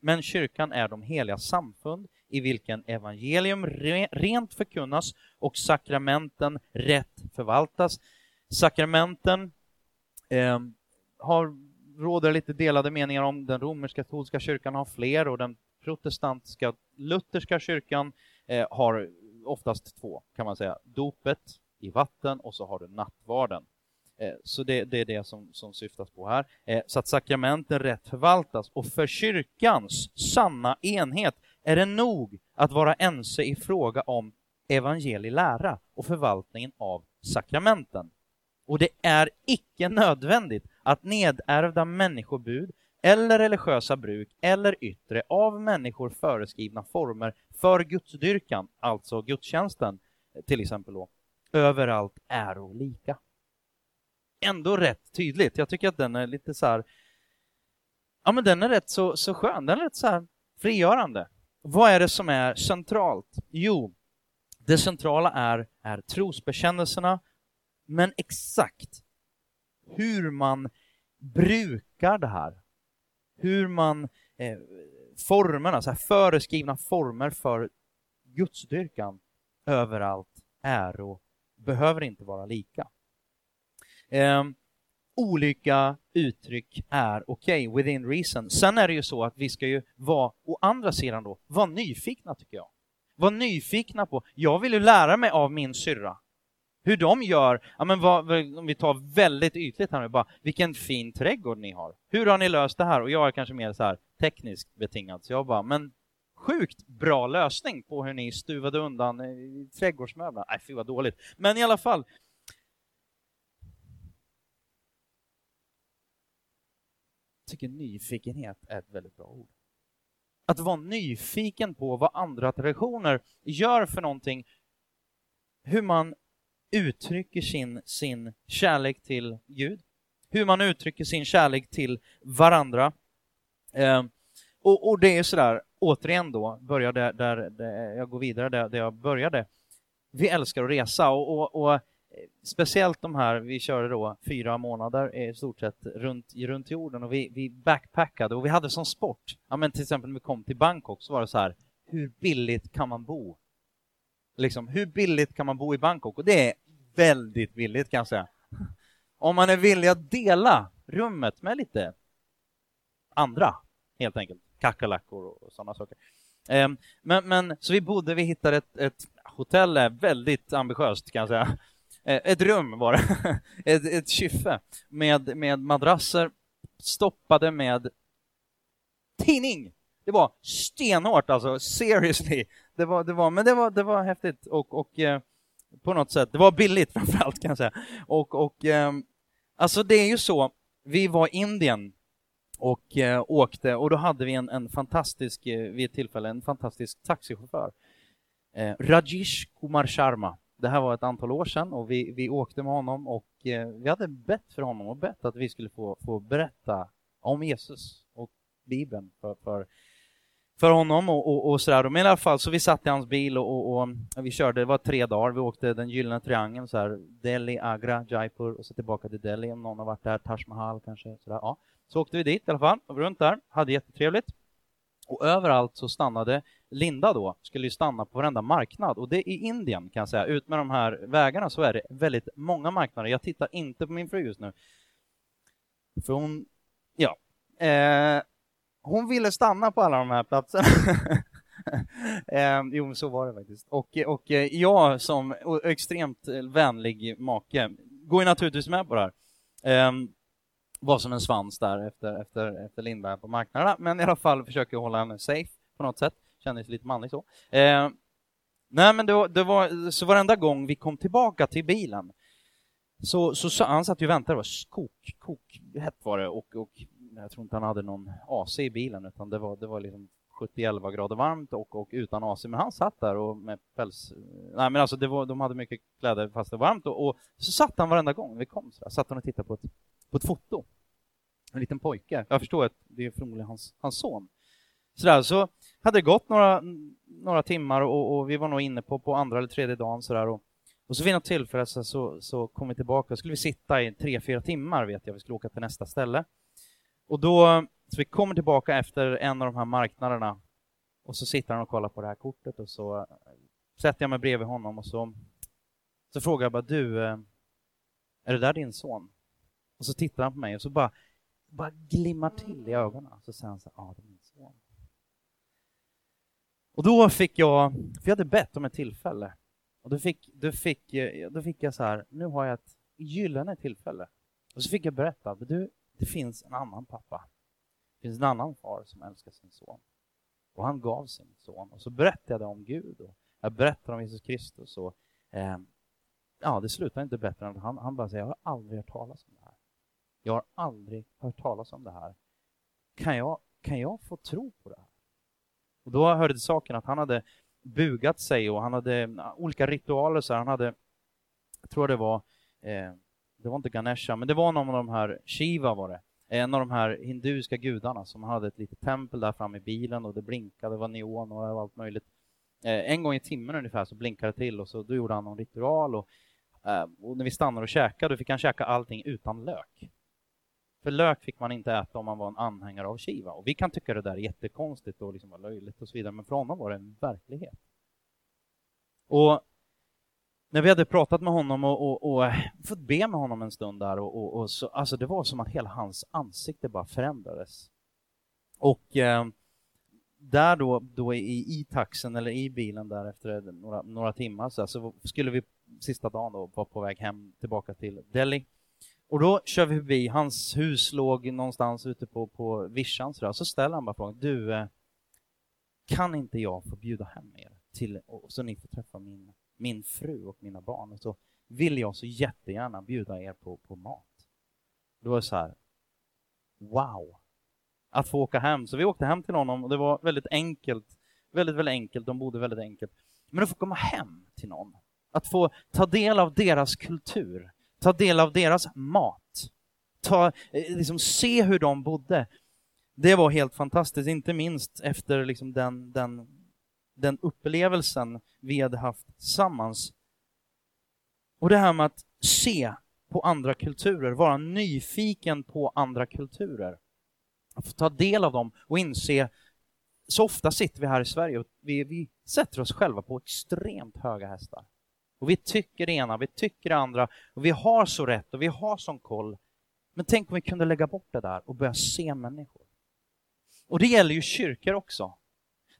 men kyrkan är de heliga samfund i vilken evangelium re, rent förkunnas och sakramenten rätt förvaltas. Sakramenten eh, har, råder lite delade meningar om. Den romersk-katolska kyrkan har fler och den protestantiska lutherska kyrkan eh, har oftast två, kan man säga. Dopet i vatten och så har du nattvarden. Eh, så det, det, är det som, som syftas på här. Eh, så att sakramenten rätt förvaltas. Och för kyrkans sanna enhet är det nog att vara ense i fråga om evangelielära och förvaltningen av sakramenten. Och det är icke nödvändigt att nedärvda människobud eller religiösa bruk eller yttre av människor föreskrivna former för gudsdyrkan, alltså gudstjänsten till exempel då, överallt är lika. Ändå rätt tydligt. Jag tycker att den är lite så här, ja men den är rätt så, så skön, den är rätt så här frigörande. Vad är det som är centralt? Jo, det centrala är, är trosbekännelserna, men exakt hur man brukar det här, hur man eh, formerna, så här föreskrivna former för gudsdyrkan överallt är och behöver inte vara lika. Eh, olika uttryck är okej, okay, within reason. Sen är det ju så att vi ska ju vara, å andra sidan då, vara nyfikna tycker jag. Var nyfikna på, jag vill ju lära mig av min syrra. Hur de gör, ja men vad, om vi tar väldigt ytligt här nu bara, vilken fin trädgård ni har. Hur har ni löst det här? Och jag är kanske mer så här tekniskt betingad, så jag bara, men sjukt bra lösning på hur ni stuvade undan eh, trädgårdsmöblerna. Nej, fy vad dåligt. Men i alla fall. Tycker nyfikenhet är ett väldigt bra ord. Att vara nyfiken på vad andra traditioner gör för någonting, hur man uttrycker sin, sin kärlek till Gud, hur man uttrycker sin kärlek till varandra. Eh, och, och, det är sådär, återigen då, börjar där, där, där jag går vidare där, där jag började. Vi älskar att resa och, och, och speciellt de här, vi körde då fyra månader i stort sett runt, runt jorden och vi, vi backpackade och vi hade som sport, ja men till exempel när vi kom till Bangkok så var det så här, hur billigt kan man bo? Liksom, hur billigt kan man bo i Bangkok? Och det är väldigt billigt kan jag säga. Om man är villig att dela rummet med lite andra, helt enkelt, kackerlackor och sådana saker. Ehm, men, men, så vi bodde, vi hittade ett, ett hotell, väldigt ambitiöst kan jag säga. Eh, ett rum var det, (laughs) ett, ett kyffe med, med madrasser stoppade med tidning. Det var stenhårt alltså, seriously. Det var, det var, men det var, det var häftigt och, och eh, på något sätt, det var billigt (laughs) framförallt kan jag säga. Och, och eh, alltså det är ju så, vi var i Indien och eh, åkte och då hade vi en, en fantastisk, eh, vid ett tillfälle, en fantastisk taxichaufför. Eh, Rajesh Kumar Sharma det här var ett antal år sedan och vi, vi åkte med honom och eh, vi hade bett för honom och bett att vi skulle få, få berätta om Jesus och Bibeln för, för, för honom och, och, och sådär. Men i alla fall, så vi satt i hans bil och, och, och, vi körde, det var tre dagar, vi åkte den gyllene triangeln så här, Delhi, Agra, Jaipur och så tillbaka till Delhi om någon har varit där, Taj Mahal kanske. Sådär. Ja. Så åkte vi dit i alla fall, och runt där, hade jättetrevligt. Och överallt så stannade Linda då, skulle ju stanna på varenda marknad och det är i Indien kan jag säga. Ut med de här vägarna så är det väldigt många marknader. Jag tittar inte på min fru just nu. För hon, ja, eh, hon ville stanna på alla de här platserna. (laughs) eh, jo, så var det faktiskt. Och, och eh, jag som extremt vänlig make går ju naturligtvis med på det här. Eh, var som en svans där efter, efter, efter Linda på marknaderna, men i alla fall försöker hålla henne safe på något sätt. Kändes lite manlig så. Eh, nej, men det var, det var, så varenda gång vi kom tillbaka till bilen så, så, så han satt ju och väntade, det var kok, kok, hett var det och, och jag tror inte han hade någon AC i bilen utan det var, det var liksom 70-11 grader varmt och, och utan AC, men han satt där och med päls... Nej men alltså det var, de hade mycket kläder fast det var varmt och, och så satt han varenda gång vi kom, så satt han och tittade på ett, på ett foto. En liten pojke. Jag förstår att det är förmodligen hans, hans son. Sådär, så hade det gått några, några timmar och, och, vi var nog inne på, på andra eller tredje dagen sådär och, och så vid något tillfälle så, så, så kom vi tillbaka, och skulle vi sitta i tre, fyra timmar vet jag, vi skulle åka till nästa ställe. Och då, så vi kommer tillbaka efter en av de här marknaderna och så sitter han och kollar på det här kortet och så eh, sätter jag mig bredvid honom och så, så frågar jag bara du, eh, är det där din son? Och så tittar han på mig och så bara, bara glimmar till i ögonen. Så säger han så här, ja det är min. Och då fick jag, för jag hade bett om ett tillfälle, och då fick, då fick, eh, då fick jag så här, nu har jag ett gyllene tillfälle. Och så fick jag berätta, du, det finns en annan pappa. Det finns en annan far som älskar sin son. Och han gav sin son. Och så berättade jag om Gud och jag berättade om Jesus Kristus. Och, eh, ja, det slutade inte bättre än att han, han bara säger, jag har aldrig hört talas om det här. Jag har aldrig hört talas om det här. Kan jag, kan jag få tro på det här? Och då hörde det saken att han hade bugat sig och han hade mm, olika ritualer. Så han hade, jag tror det var, eh, det var inte Ganesha, men det var någon av de här, Shiva var det, en av de här hinduiska gudarna som hade ett litet tempel där framme i bilen och det blinkade, det var neon och allt möjligt. Eh, en gång i timmen ungefär så blinkade det till och så då gjorde han någon ritual och, eh, och när vi stannade och käkade då fick han käka allting utan lök. För lök fick man inte äta om man var en anhängare av Shiva. Och vi kan tycka det där är jättekonstigt och liksom löjligt och så vidare, men för honom var det en verklighet. Och när vi hade pratat med honom och, och, och fått be med honom en stund där, och, och, så, alltså det var som att hela hans ansikte bara förändrades. Och eh, där då, då i, i taxen eller i bilen där efter några, några timmar så, så skulle vi sista dagen då vara på väg hem tillbaka till Delhi. Och då kör vi förbi, hans hus låg någonstans ute på, på vischan så, så ställer han bara frågan, du, eh, kan inte jag få bjuda hem er till, så ni får träffa min, min fru och mina barn? Och så vill jag så jättegärna bjuda er på, på mat. Då var det så här, wow! Att få åka hem. Så vi åkte hem till honom och det var väldigt enkelt. Väldigt, väldigt enkelt. De bodde väldigt enkelt. Men att få komma hem till någon. Att få ta del av deras kultur ta del av deras mat, ta, eh, liksom se hur de bodde. Det var helt fantastiskt, inte minst efter liksom den, den, den upplevelsen vi hade haft tillsammans. Och det här med att se på andra kulturer, vara nyfiken på andra kulturer. Att få ta del av dem och inse, så ofta sitter vi här i Sverige och vi, vi sätter oss själva på extremt höga hästar. Och vi tycker det ena, vi tycker det andra och vi har så rätt och vi har sån koll. Men tänk om vi kunde lägga bort det där och börja se människor. Och det gäller ju kyrkor också.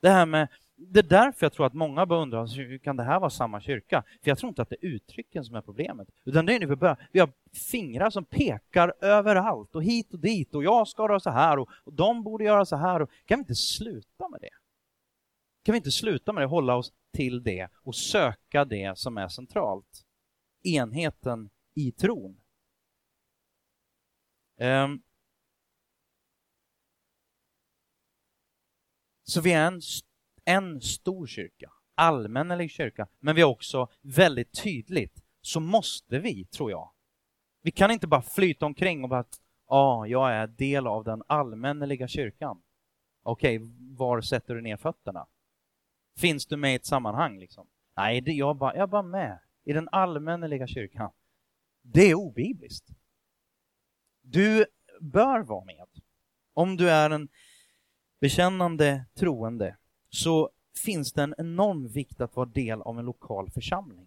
Det här med det är därför jag tror att många börjar undra hur kan det här vara samma kyrka? För jag tror inte att det är uttrycken som är problemet, utan det är nu vi börjar. Vi har fingrar som pekar överallt och hit och dit och jag ska göra så här och, och de borde göra så här. Och, kan vi inte sluta med det? Kan vi inte sluta med det, hålla oss till det och söka det som är centralt? Enheten i tron. Um, så vi är en en stor kyrka, allmännelig kyrka, men vi är också väldigt tydligt, så måste vi, tror jag. Vi kan inte bara flyta omkring och bara, ja, ah, jag är del av den allmänneliga kyrkan. Okej, okay, var sätter du ner fötterna? Finns du med i ett sammanhang liksom? Nej, det, jag, bara, jag är bara med i den allmänneliga kyrkan. Det är obibliskt. Du bör vara med. Om du är en bekännande troende så finns det en enorm vikt att vara del av en lokal församling.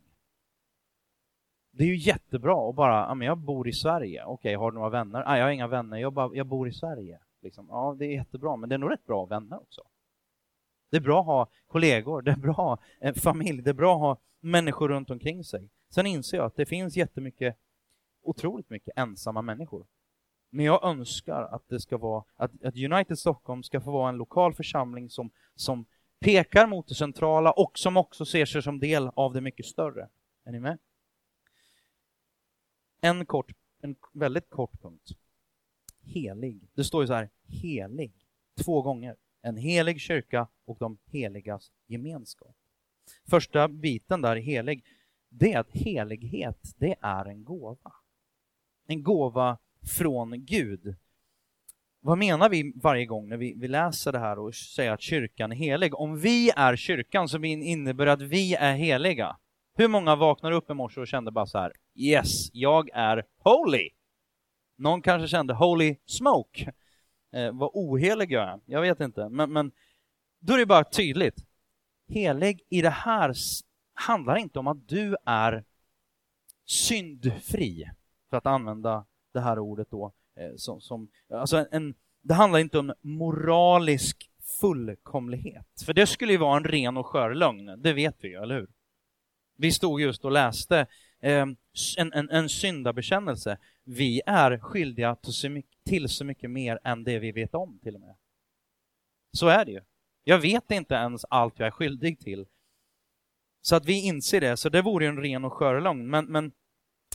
Det är ju jättebra att bara, ja men jag bor i Sverige, okej, har du några vänner? Nej, jag har inga vänner, jag, bara, jag bor i Sverige. Liksom. Ja, det är jättebra, men det är nog rätt bra vänner också. Det är bra att ha kollegor, det är bra att ha en familj, det är bra att ha människor runt omkring sig. Sen inser jag att det finns jättemycket, otroligt mycket ensamma människor. Men jag önskar att det ska vara, att, att United Stockholm ska få vara en lokal församling som, som pekar mot det centrala och som också ser sig som del av det mycket större. Är ni med? En, kort, en väldigt kort punkt. Helig. Det står ju så här, helig, två gånger. En helig kyrka och de heligas gemenskap. Första biten där, helig, det är att helighet, det är en gåva. En gåva från Gud. Vad menar vi varje gång när vi, vi läser det här och säger att kyrkan är helig? Om vi är kyrkan så innebär det att vi är heliga. Hur många vaknar upp i morse och kände bara så här, yes, jag är holy. Någon kanske kände holy smoke. Eh, vad ohelig jag är, jag vet inte. Men, men då är det bara tydligt. Helig i det här handlar inte om att du är syndfri, för att använda det här ordet då. Eh, som, som, alltså en, det handlar inte om moralisk fullkomlighet, för det skulle ju vara en ren och skör lögn, det vet vi ju, eller hur? Vi stod just och läste eh, en, en, en syndabekännelse. Vi är skyldiga till så, mycket, till så mycket mer än det vi vet om, till och med. Så är det ju. Jag vet inte ens allt jag är skyldig till. Så att vi inser det, så det vore en ren och skör lögn. Men, men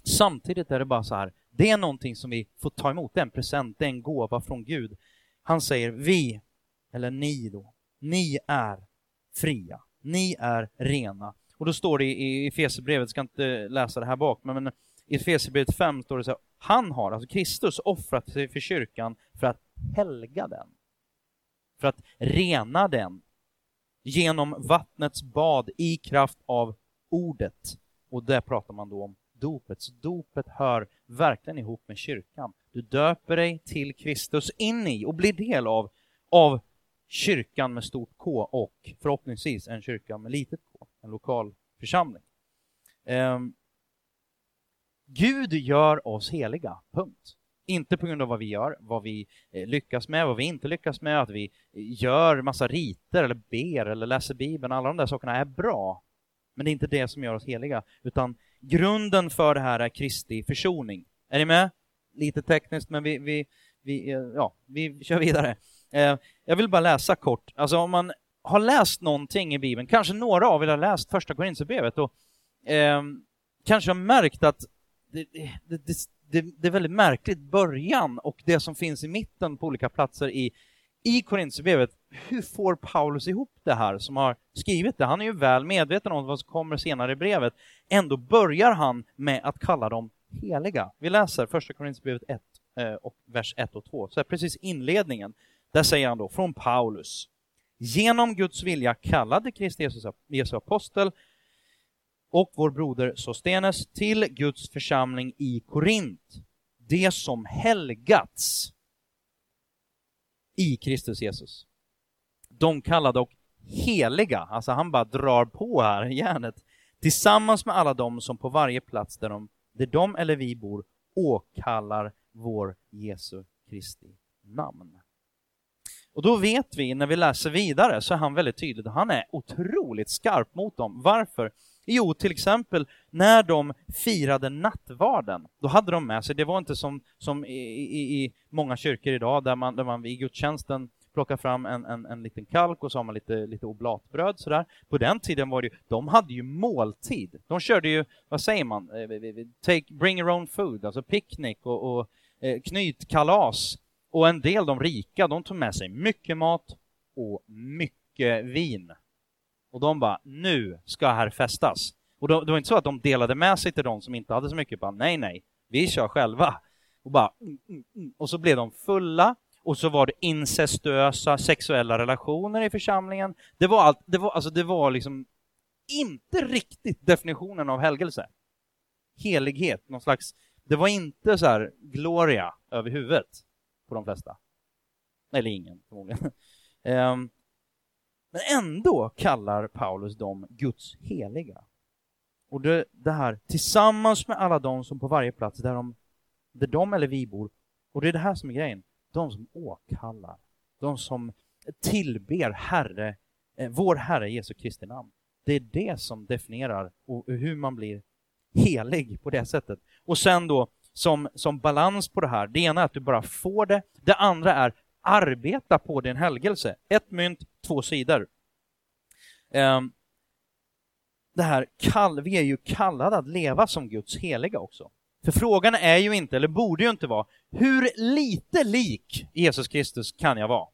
samtidigt är det bara så här, det är någonting som vi får ta emot, det är en present, det är en gåva från Gud. Han säger vi, eller ni då, ni är fria, ni är rena. Och då står det i Efesierbrevet, ska inte läsa det här bak, men i Efesierbrevet 5 står det så här, han har, alltså Kristus, offrat sig för kyrkan för att helga den. För att rena den genom vattnets bad i kraft av ordet. Och där pratar man då om dopet. Så dopet hör verkligen ihop med kyrkan. Du döper dig till Kristus in i och blir del av, av kyrkan med stort K och förhoppningsvis en kyrka med litet K, en lokal församling. Um, Gud gör oss heliga, punkt. Inte på grund av vad vi gör, vad vi eh, lyckas med, vad vi inte lyckas med, att vi eh, gör massa riter eller ber eller läser Bibeln. Alla de där sakerna är bra. Men det är inte det som gör oss heliga, utan grunden för det här är Kristi försoning. Är ni med? Lite tekniskt, men vi, vi, vi, eh, ja, vi kör vidare. Jag vill bara läsa kort. Alltså om man har läst någonting i Bibeln, kanske några av er har läst första Korinthierbrevet och eh, kanske har märkt att det, det, det, det, är väldigt märkligt början och det som finns i mitten på olika platser i, i Korinthierbrevet. Hur får Paulus ihop det här som har skrivit det? Han är ju väl medveten om vad som kommer senare i brevet. Ändå börjar han med att kalla dem heliga. Vi läser första Korinthierbrevet 1, eh, och vers 1 och 2. Så här, precis inledningen, där säger han då från Paulus. Genom Guds vilja kallade Kristi Jesus, Jesu apostel och vår broder Sostenes till Guds församling i Korint, det som helgats i Kristus Jesus. De kallade och heliga, alltså han bara drar på här järnet, tillsammans med alla dem som på varje plats där de, där de eller vi bor åkallar vår Jesu Kristi namn. Och då vet vi, när vi läser vidare, så är han väldigt tydlig. Han är otroligt skarp mot dem. Varför? Jo, till exempel när de firade nattvarden, då hade de med sig, det var inte som, som i, i, i många kyrkor idag, där man, där man vid gudstjänsten plockar fram en, en, en liten kalk och så har man lite, lite oblatbröd sådär. På den tiden var det ju, de hade ju måltid. De körde ju, vad säger man, eh, Take, bring your own food, alltså picknick och, och eh, knytkalas. Och en del, de rika, de tog med sig mycket mat och mycket vin. Och de bara, nu ska här festas. Och då, det var inte så att de delade med sig till de som inte hade så mycket, bara nej, nej, vi kör själva. Och bara, mm, mm, mm. och så blev de fulla och så var det incestuösa sexuella relationer i församlingen. Det var allt, det var, alltså det var liksom inte riktigt definitionen av helgelse. Helighet, någon slags, det var inte så här gloria över huvudet på de flesta. Eller ingen förmodligen. Um, (laughs) men ändå kallar Paulus dem Guds heliga. Och det, det, här tillsammans med alla de som på varje plats där de, där de eller vi bor. Och det är det här som är grejen de som åkallar, de som tillber Herre, eh, vår Herre Jesu Kristi namn. Det är det som definierar hur man blir helig på det sättet. Och sen då, som, som balans på det här, det ena är att du bara får det, det andra är arbeta på din helgelse. Ett mynt, två sidor. Ehm, det här, kall, vi är ju kallade att leva som Guds heliga också. För frågan är ju inte, eller borde ju inte vara, hur lite lik Jesus Kristus kan jag vara?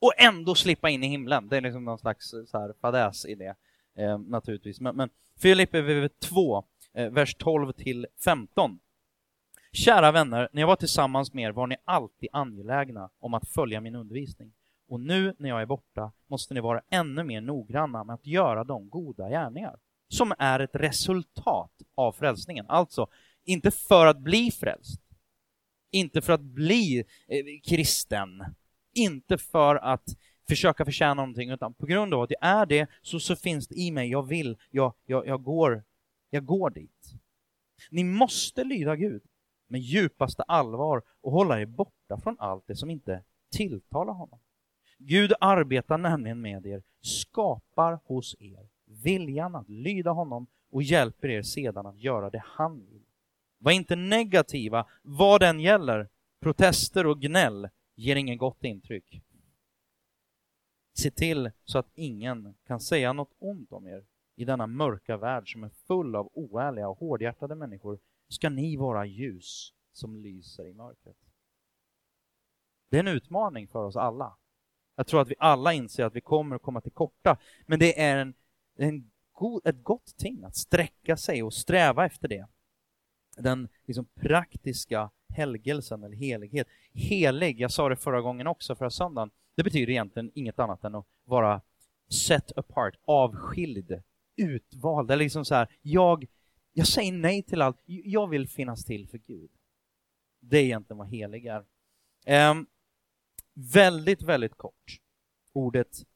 Och ändå slippa in i himlen. Det är liksom någon slags eh, så här fadäs i det, eh, naturligtvis. Men, men Filippe 2, eh, vers 12 till 15. Kära vänner, när jag var tillsammans med er var ni alltid angelägna om att följa min undervisning. Och nu när jag är borta måste ni vara ännu mer noggranna med att göra de goda gärningar som är ett resultat av frälsningen. Alltså, inte för att bli frälst, inte för att bli eh, kristen, inte för att försöka förtjäna någonting, utan på grund av att jag är det så, så finns det i mig, jag vill, jag, jag, jag, går, jag går dit. Ni måste lyda Gud med djupaste allvar och hålla er borta från allt det som inte tilltalar honom. Gud arbetar nämligen med er, skapar hos er viljan att lyda honom och hjälper er sedan att göra det han vill. Var inte negativa, vad den gäller. Protester och gnäll ger ingen gott intryck. Se till så att ingen kan säga något ont om er. I denna mörka värld som är full av oärliga och hårdhjärtade människor ska ni vara ljus som lyser i mörkret. Det är en utmaning för oss alla. Jag tror att vi alla inser att vi kommer att komma till korta, men det är en, en god, ett gott ting att sträcka sig och sträva efter det den liksom praktiska helgelsen eller helighet. Helig, jag sa det förra gången också, förra söndagen, det betyder egentligen inget annat än att vara set apart, avskild, utvald. Eller liksom så här, jag, jag säger nej till allt, jag vill finnas till för Gud. Det är egentligen vad helig är. Um, väldigt, väldigt kort. Ordet,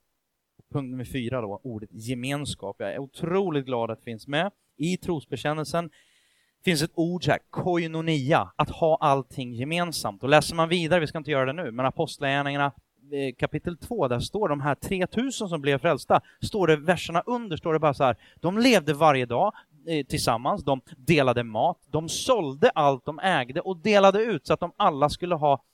punkt nummer fyra då, ordet gemenskap. Jag är otroligt glad att det finns med i trosbekännelsen finns ett ord så här, koinonia, att ha allting gemensamt. Och läser man vidare, vi ska inte göra det nu, men Apostlagärningarna eh, kapitel 2, där står de här 3000 som blev frälsta, står det, verserna under står det bara så här, de levde varje dag tillsammans, de delade mat, de sålde allt de ägde och delade ut så att de alla skulle ha,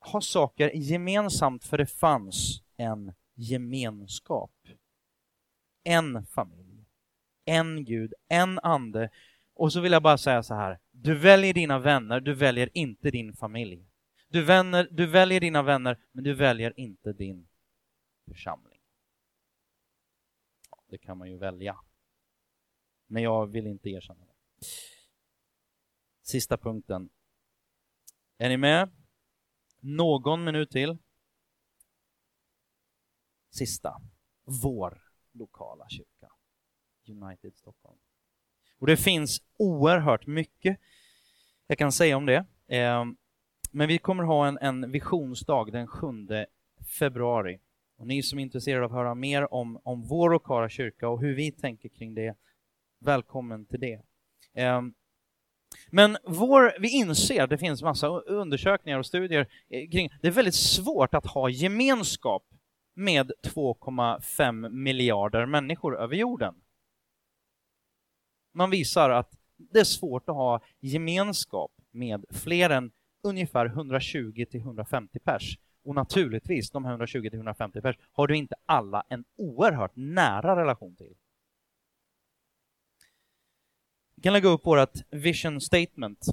ha saker gemensamt, för det fanns en gemenskap. En familj, en Gud, en ande och så vill jag bara säga så här, du väljer dina vänner, du väljer inte din familj. Du, vänner, du väljer dina vänner, men du väljer inte din församling. Det kan man ju välja. Men jag vill inte erkänna det. Sista punkten. Är ni med? Någon minut till. Sista. Vår lokala kyrka. United Stockholm. Och det finns oerhört mycket jag kan säga om det. Ehm, men vi kommer ha en, en visionsdag den 7 februari. Och ni som är intresserade av att höra mer om, om vår lokala kyrka och hur vi tänker kring det, välkommen till det. Ehm, men vår, vi inser, det finns massa undersökningar och studier eh, kring, det är väldigt svårt att ha gemenskap med 2,5 miljarder människor över jorden. Man visar att det är svårt att ha gemenskap med fler än ungefär 120 till 150 pers. Och naturligtvis, de här 120 till 150 pers har du inte alla en oerhört nära relation till. Vi kan lägga upp vårt vision statement.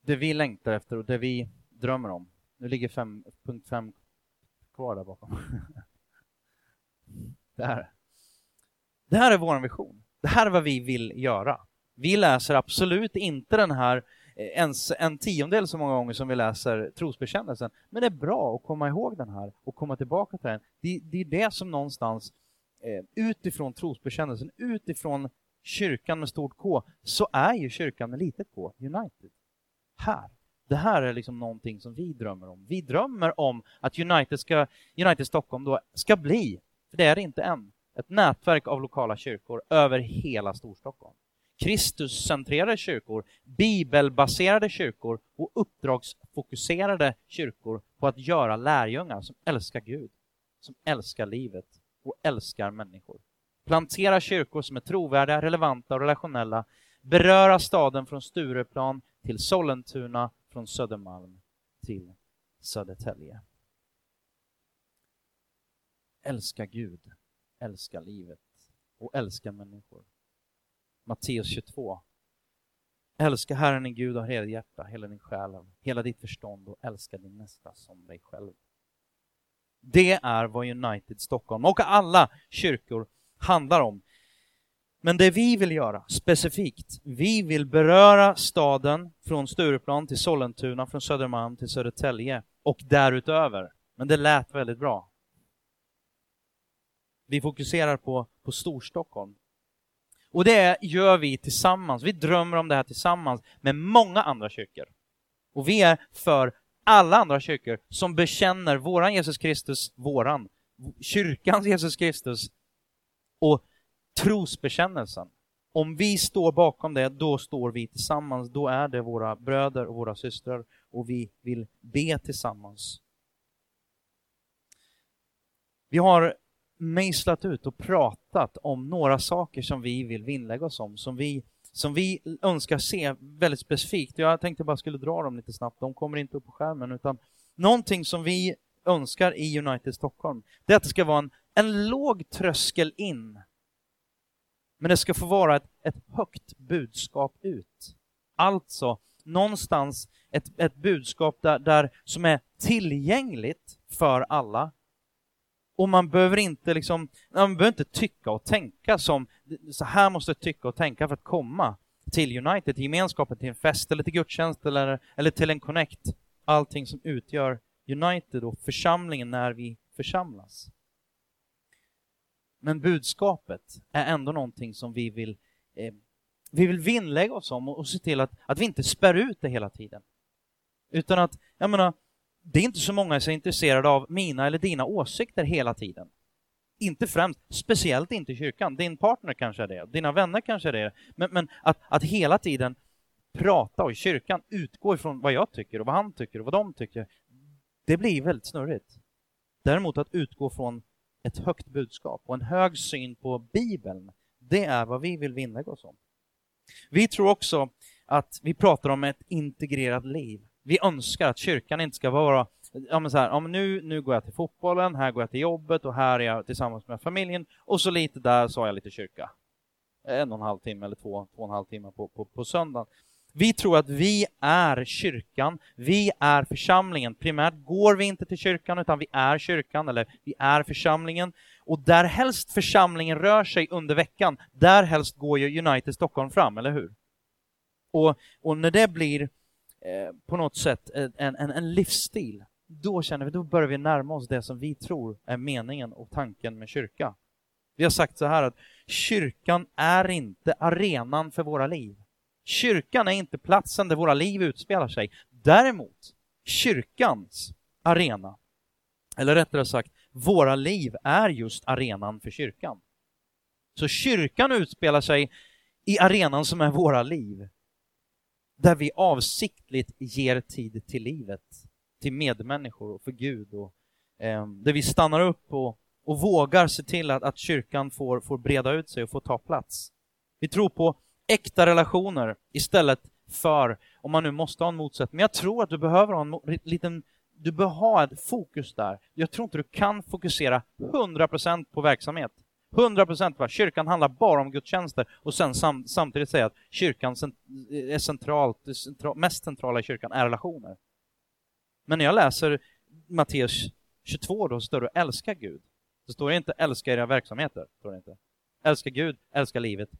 Det vi längtar efter och det vi drömmer om. Nu ligger 5.5 kvar där bakom. (laughs) Det här. Det här är vår vision. Det här är vad vi vill göra. Vi läser absolut inte den här Eh, ens en tiondel så många gånger som vi läser trosbekännelsen. Men det är bra att komma ihåg den här och komma tillbaka till den. Det, det är det som någonstans eh, utifrån trosbekännelsen, utifrån kyrkan med stort K, så är ju kyrkan med litet K, United. Här. Det här är liksom någonting som vi drömmer om. Vi drömmer om att United, ska, United Stockholm då ska bli, för det är det inte än, ett nätverk av lokala kyrkor över hela Storstockholm. Kristuscentrerade kyrkor, bibelbaserade kyrkor och uppdragsfokuserade kyrkor på att göra lärjungar som älskar Gud, som älskar livet och älskar människor. Plantera kyrkor som är trovärdiga, relevanta och relationella, beröra staden från Stureplan till Sollentuna från Södermalm till Södertälje. Älska Gud, älska livet och älska människor. Matteus 22. Älska Herren din Gud av hela ditt hjärta, hela din själ, hela ditt förstånd och älska din nästa som dig själv. Det är vad United Stockholm och alla kyrkor handlar om. Men det vi vill göra specifikt, vi vill beröra staden från Stureplan till Sollentuna, från Södermalm till Södertälje och därutöver. Men det lät väldigt bra. Vi fokuserar på, på Storstockholm. Och det gör vi tillsammans. Vi drömmer om det här tillsammans med många andra kyrkor. Och vi är för alla andra kyrkor som bekänner våran Jesus Kristus, våran, kyrkans Jesus Kristus och trosbekännelsen. Om vi står bakom det, då står vi tillsammans. Då är det våra bröder och våra systrar och vi vill be tillsammans. Vi har mejslat ut och pratat om några saker som vi vill vinnlägga oss om, som vi, som vi önskar se väldigt specifikt. Jag tänkte bara skulle dra dem lite snabbt, de kommer inte upp på skärmen, utan någonting som vi önskar i United Stockholm, det är att det ska vara en, en låg tröskel in men det ska få vara ett, ett högt budskap ut. Alltså, någonstans ett, ett budskap där, där, som är tillgängligt för alla. Och man behöver inte liksom, man behöver inte tycka och tänka som, så här måste jag tycka och tänka för att komma till United, till gemenskapen, till en fest eller till gudstjänst eller, eller till en connect. Allting som utgör United och församlingen när vi församlas. Men budskapet är ändå någonting som vi vill, eh, vi vill vinnlägga oss om och, och se till att, att vi inte spär ut det hela tiden. Utan att, jag menar, det är inte så många som är intresserade av mina eller dina åsikter hela tiden. Inte främst, speciellt inte i kyrkan. Din partner kanske är det, dina vänner kanske är det. Men, men att, att hela tiden prata och i kyrkan utgå ifrån vad jag tycker och vad han tycker och vad de tycker, det blir väldigt snurrigt. Däremot att utgå från ett högt budskap och en hög syn på Bibeln, det är vad vi vill vinnlägga oss om. Vi tror också att vi pratar om ett integrerat liv. Vi önskar att kyrkan inte ska vara ja, men så här, ja, men nu, nu går jag till fotbollen, här går jag till jobbet och här är jag tillsammans med familjen och så lite där så har jag lite kyrka. En och en halv timme eller två, två och en halv timme på, på, på söndagen. Vi tror att vi är kyrkan, vi är församlingen. Primärt går vi inte till kyrkan utan vi är kyrkan eller vi är församlingen. Och där helst församlingen rör sig under veckan, där helst går ju United Stockholm fram, eller hur? Och, och när det blir eh, på något sätt en, en, en livsstil, då känner vi, då börjar vi närma oss det som vi tror är meningen och tanken med kyrka. Vi har sagt så här att kyrkan är inte arenan för våra liv. Kyrkan är inte platsen där våra liv utspelar sig. Däremot, kyrkans arena, eller rättare sagt, våra liv är just arenan för kyrkan. Så kyrkan utspelar sig i arenan som är våra liv. Där vi avsiktligt ger tid till livet, till medmänniskor och för Gud. Och, eh, där vi stannar upp och, och vågar se till att, att kyrkan får, får breda ut sig och får ta plats. Vi tror på äkta relationer istället för, om man nu måste ha en motsättning, men jag tror att du behöver ha en liten du bör ha ett fokus där. Jag tror inte du kan fokusera 100% på verksamhet. 100% va? Kyrkan handlar bara om gudstjänster och sen sam samtidigt säga att kyrkan är centralt, det central, mest centrala i kyrkan är relationer. Men när jag läser Matteus 22 då står det älska Gud. Så står det inte älska era verksamheter. Står det inte. Älska Gud, älska livet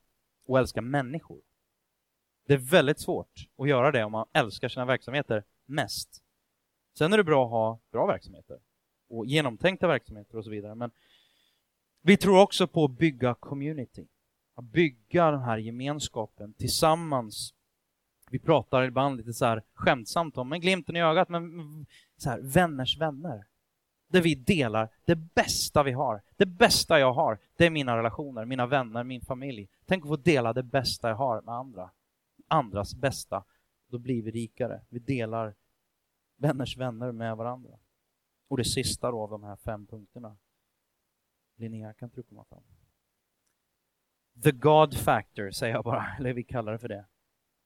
och älska människor. Det är väldigt svårt att göra det om man älskar sina verksamheter mest. Sen är det bra att ha bra verksamheter och genomtänkta verksamheter och så vidare. Men vi tror också på att bygga community. Att bygga den här gemenskapen tillsammans. Vi pratar ibland lite så här skämtsamt om, men glimten i ögat, men så här, vänners vänner. Där vi delar det bästa vi har. Det bästa jag har, det är mina relationer, mina vänner, min familj. Tänk att få dela det bästa jag har med andra. Andras bästa. Då blir vi rikare. Vi delar vänners vänner med varandra. Och det sista då av de här fem punkterna. Linnea, kan inte du komma fram? The God factor, säger jag bara, (laughs) eller vi kallar det för det.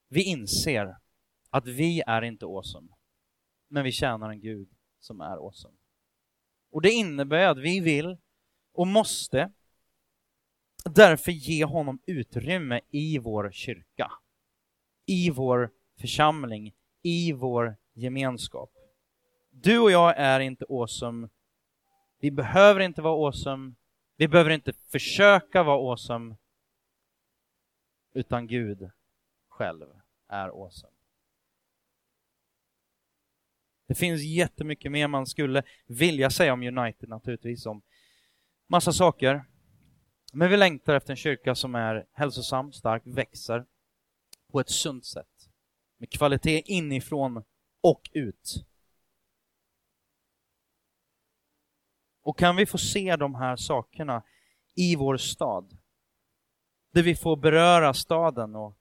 Vi inser att vi är inte awesome, men vi tjänar en Gud som är awesome. Och det innebär att vi vill och måste därför ge honom utrymme i vår kyrka, i vår församling, i vår gemenskap. Du och jag är inte awesome. Vi behöver inte vara awesome. Vi behöver inte försöka vara awesome. Utan Gud själv är awesome. Det finns jättemycket mer man skulle vilja säga om United naturligtvis, om massa saker. Men vi längtar efter en kyrka som är hälsosam, stark, växer på ett sunt sätt. Med kvalitet inifrån och ut. Och kan vi få se de här sakerna i vår stad, där vi får beröra staden och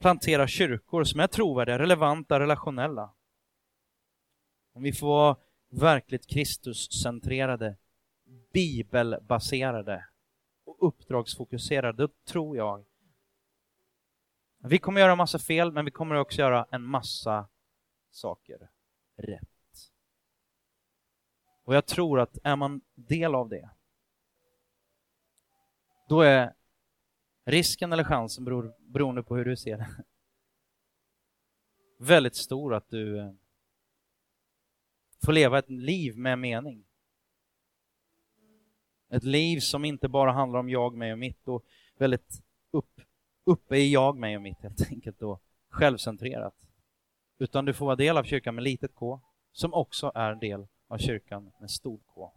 plantera kyrkor som är trovärdiga, relevanta, relationella. Om vi får vara verkligt Kristuscentrerade, bibelbaserade och uppdragsfokuserade, då tror jag vi kommer göra en massa fel, men vi kommer också göra en massa saker rätt. Och jag tror att är man del av det, då är risken eller chansen, beror, beroende på hur du ser det, väldigt stor att du eh, får leva ett liv med mening. Ett liv som inte bara handlar om jag, mig och mitt och väldigt upp, uppe i jag, mig och mitt helt enkelt och självcentrerat utan du får vara del av kyrkan med litet k, som också är del av kyrkan med stort K.